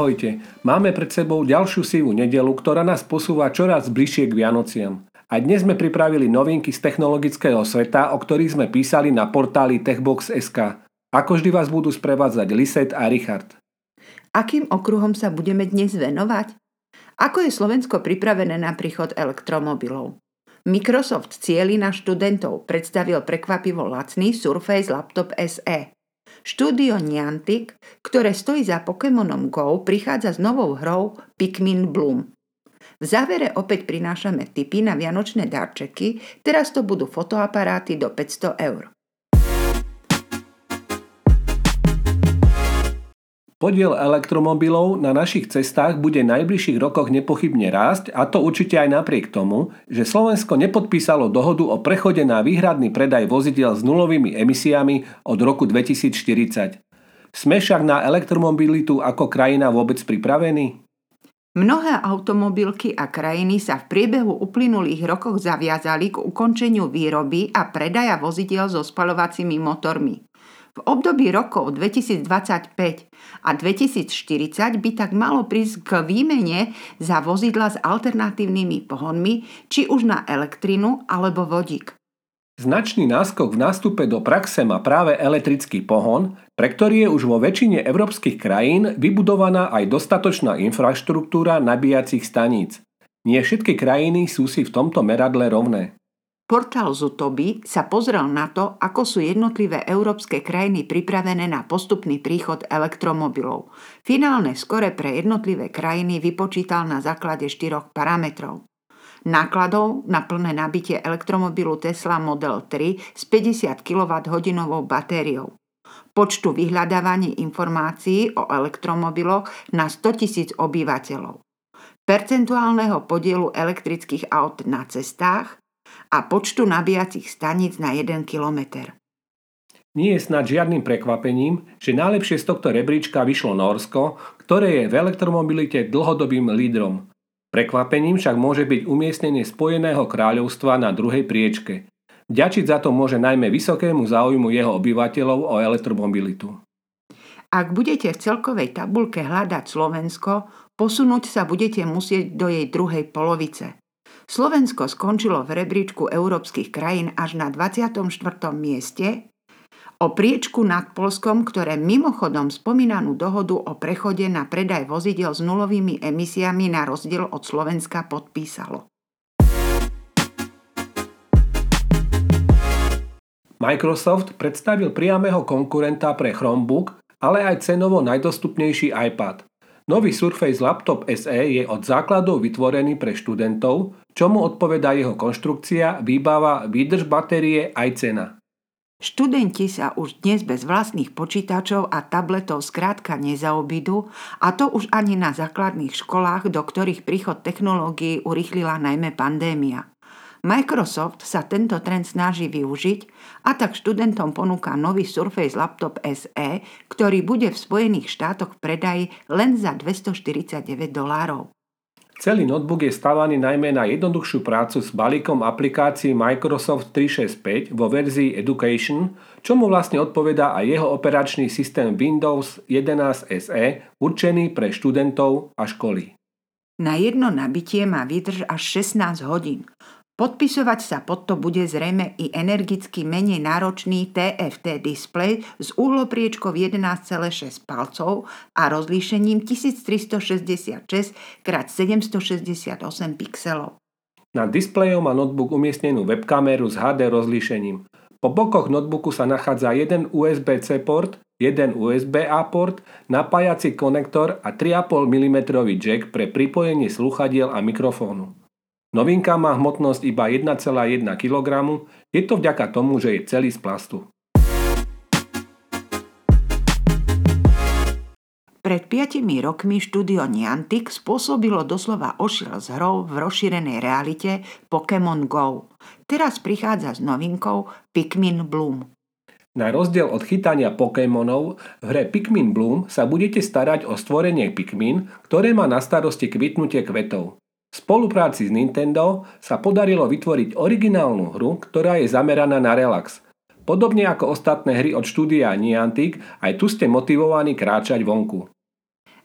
Ahojte, máme pred sebou ďalšiu sivú nedelu, ktorá nás posúva čoraz bližšie k Vianociam. A dnes sme pripravili novinky z technologického sveta, o ktorých sme písali na portáli Techbox.sk. Ako vždy vás budú sprevádzať Liset a Richard. Akým okruhom sa budeme dnes venovať? Ako je Slovensko pripravené na príchod elektromobilov? Microsoft cieli na študentov predstavil prekvapivo lacný Surface Laptop SE. Štúdio Niantic, ktoré stojí za Pokémonom Go, prichádza s novou hrou Pikmin Bloom. V závere opäť prinášame tipy na vianočné darčeky, teraz to budú fotoaparáty do 500 eur. Podiel elektromobilov na našich cestách bude v najbližších rokoch nepochybne rásť a to určite aj napriek tomu, že Slovensko nepodpísalo dohodu o prechode na výhradný predaj vozidiel s nulovými emisiami od roku 2040. Sme však na elektromobilitu ako krajina vôbec pripravení? Mnohé automobilky a krajiny sa v priebehu uplynulých rokoch zaviazali k ukončeniu výroby a predaja vozidiel so spalovacími motormi. V období rokov 2025 a 2040 by tak malo prísť k výmene za vozidla s alternatívnymi pohonmi, či už na elektrinu alebo vodík. Značný náskok v nástupe do praxe má práve elektrický pohon, pre ktorý je už vo väčšine európskych krajín vybudovaná aj dostatočná infraštruktúra nabíjacích staníc. Nie všetky krajiny sú si v tomto meradle rovné. Portál Zutoby sa pozrel na to, ako sú jednotlivé európske krajiny pripravené na postupný príchod elektromobilov. Finálne skore pre jednotlivé krajiny vypočítal na základe štyroch parametrov. Nákladov na plné nabitie elektromobilu Tesla Model 3 s 50 kWh batériou. Počtu vyhľadávaní informácií o elektromobiloch na 100 000 obyvateľov. Percentuálneho podielu elektrických aut na cestách a počtu nabíjacích staníc na 1 kilometr. Nie je snad žiadnym prekvapením, že najlepšie z tohto rebríčka vyšlo Norsko, ktoré je v elektromobilite dlhodobým lídrom. Prekvapením však môže byť umiestnenie Spojeného kráľovstva na druhej priečke. Ďačiť za to môže najmä vysokému záujmu jeho obyvateľov o elektromobilitu. Ak budete v celkovej tabulke hľadať Slovensko, posunúť sa budete musieť do jej druhej polovice. Slovensko skončilo v rebríčku európskych krajín až na 24. mieste, o priečku nad Polskom, ktoré mimochodom spomínanú dohodu o prechode na predaj vozidel s nulovými emisiami na rozdiel od Slovenska podpísalo. Microsoft predstavil priamého konkurenta pre Chromebook, ale aj cenovo najdostupnejší iPad. Nový Surface Laptop SE je od základov vytvorený pre študentov, čomu odpovedá jeho konštrukcia, výbava, výdrž batérie aj cena. Študenti sa už dnes bez vlastných počítačov a tabletov skrátka nezaobidú a to už ani na základných školách, do ktorých príchod technológií urýchlila najmä pandémia. Microsoft sa tento trend snaží využiť a tak študentom ponúka nový Surface Laptop SE, ktorý bude v Spojených štátoch v predaji len za 249 dolárov. Celý notebook je stavaný najmä na jednoduchšiu prácu s balíkom aplikácií Microsoft 365 vo verzii Education, čomu vlastne odpovedá aj jeho operačný systém Windows 11 SE určený pre študentov a školy. Na jedno nabitie má vydrž až 16 hodín. Podpisovať sa pod to bude zrejme i energicky menej náročný TFT display s uhlopriečkou 11,6 palcov a rozlíšením 1366 x 768 pixelov. Na displejom má notebook umiestnenú webkameru s HD rozlíšením. Po bokoch notebooku sa nachádza jeden USB-C port, jeden USB-A port, napájací konektor a 3,5 mm jack pre pripojenie sluchadiel a mikrofónu. Novinka má hmotnosť iba 1,1 kg, je to vďaka tomu, že je celý z plastu. Pred 5 rokmi štúdio Niantic spôsobilo doslova ošiel z hrou v rozšírenej realite Pokémon GO. Teraz prichádza s novinkou Pikmin Bloom. Na rozdiel od chytania Pokémonov, v hre Pikmin Bloom sa budete starať o stvorenie Pikmin, ktoré má na starosti kvitnutie kvetov. V spolupráci s Nintendo sa podarilo vytvoriť originálnu hru, ktorá je zameraná na relax. Podobne ako ostatné hry od štúdia Niantic, aj tu ste motivovaní kráčať vonku.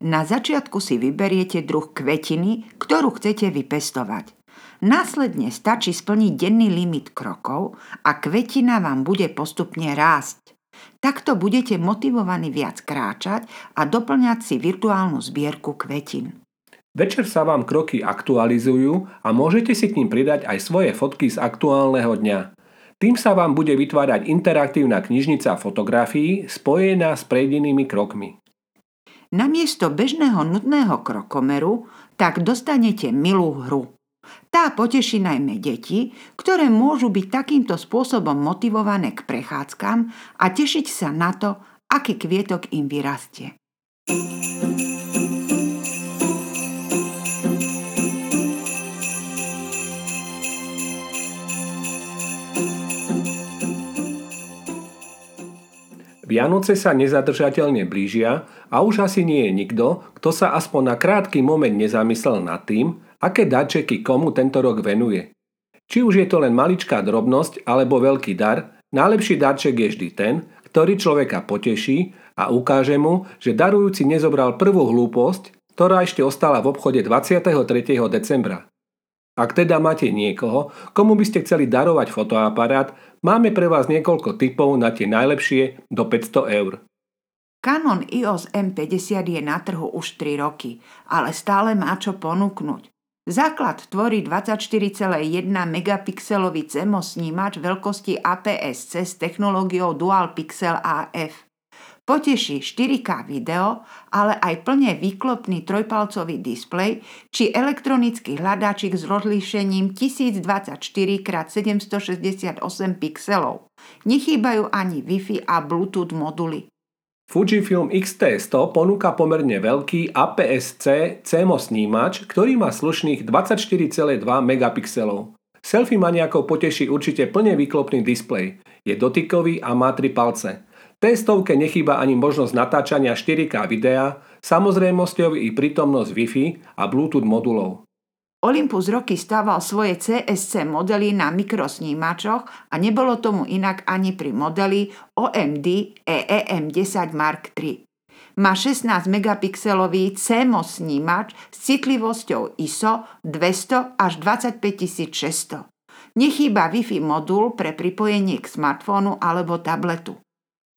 Na začiatku si vyberiete druh kvetiny, ktorú chcete vypestovať. Následne stačí splniť denný limit krokov a kvetina vám bude postupne rásť. Takto budete motivovaní viac kráčať a doplňať si virtuálnu zbierku kvetin. Večer sa vám kroky aktualizujú a môžete si k ním pridať aj svoje fotky z aktuálneho dňa. Tým sa vám bude vytvárať interaktívna knižnica fotografií spojená s prejdenými krokmi. Namiesto bežného nudného krokomeru tak dostanete milú hru. Tá poteší najmä deti, ktoré môžu byť takýmto spôsobom motivované k prechádzkam a tešiť sa na to, aký kvietok im vyrastie. Vianoce sa nezadržateľne blížia a už asi nie je nikto, kto sa aspoň na krátky moment nezamyslel nad tým, aké darčeky komu tento rok venuje. Či už je to len maličká drobnosť alebo veľký dar, najlepší darček je vždy ten, ktorý človeka poteší a ukáže mu, že darujúci nezobral prvú hlúposť, ktorá ešte ostala v obchode 23. decembra. Ak teda máte niekoho, komu by ste chceli darovať fotoaparát, máme pre vás niekoľko typov na tie najlepšie do 500 eur. Canon EOS M50 je na trhu už 3 roky, ale stále má čo ponúknuť. Základ tvorí 24,1 megapixelový CMOS snímač veľkosti APS-C s technológiou Dual Pixel AF. Poteší 4K video, ale aj plne výklopný trojpalcový displej či elektronický hľadáčik s rozlíšením 1024x768 pixelov. Nechýbajú ani Wi-Fi a Bluetooth moduly. Fujifilm X-T100 ponúka pomerne veľký APS-C CMOS snímač, ktorý má slušných 24,2 megapixelov. Selfie maniakov poteší určite plne výklopný displej. Je dotykový a má 3 palce. Testovke nechýba ani možnosť natáčania 4K videa, samozrejmosťou i prítomnosť Wi-Fi a Bluetooth modulov. Olympus roky stával svoje CSC modely na mikrosnímačoch a nebolo tomu inak ani pri modeli OMD EEM10 Mark III. Má 16 megapixelový CMOS snímač s citlivosťou ISO 200 až 25600. Nechýba Wi-Fi modul pre pripojenie k smartfónu alebo tabletu.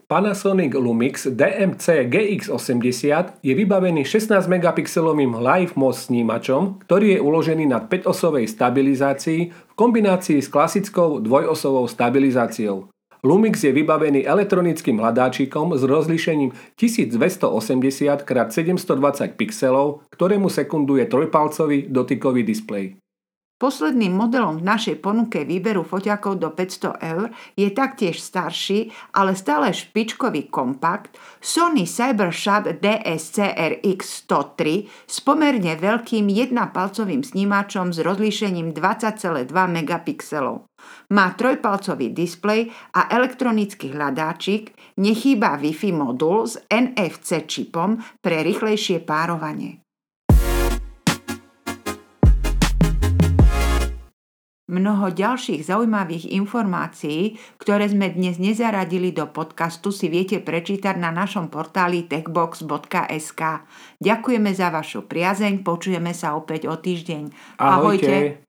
Panasonic Lumix DMC GX80 je vybavený 16 megapixelovým Live MOS snímačom, ktorý je uložený na 5-osovej stabilizácii v kombinácii s klasickou dvojosovou stabilizáciou. Lumix je vybavený elektronickým hľadáčikom s rozlíšením 1280 x 720 pixelov, ktorému sekunduje trojpalcový dotykový displej. Posledným modelom v našej ponuke výberu foťakov do 500 eur je taktiež starší, ale stále špičkový kompakt Sony CyberShot DSC-RX 103 s pomerne veľkým jednopalcovým snímačom s rozlíšením 20,2 megapixelov. Má trojpalcový displej a elektronický hľadáčik, nechýba Wi-Fi modul s NFC čipom pre rýchlejšie párovanie. Mnoho ďalších zaujímavých informácií, ktoré sme dnes nezaradili do podcastu, si viete prečítať na našom portáli techbox.sk. Ďakujeme za vašu priazeň, počujeme sa opäť o týždeň. Ahojte. Ahojte.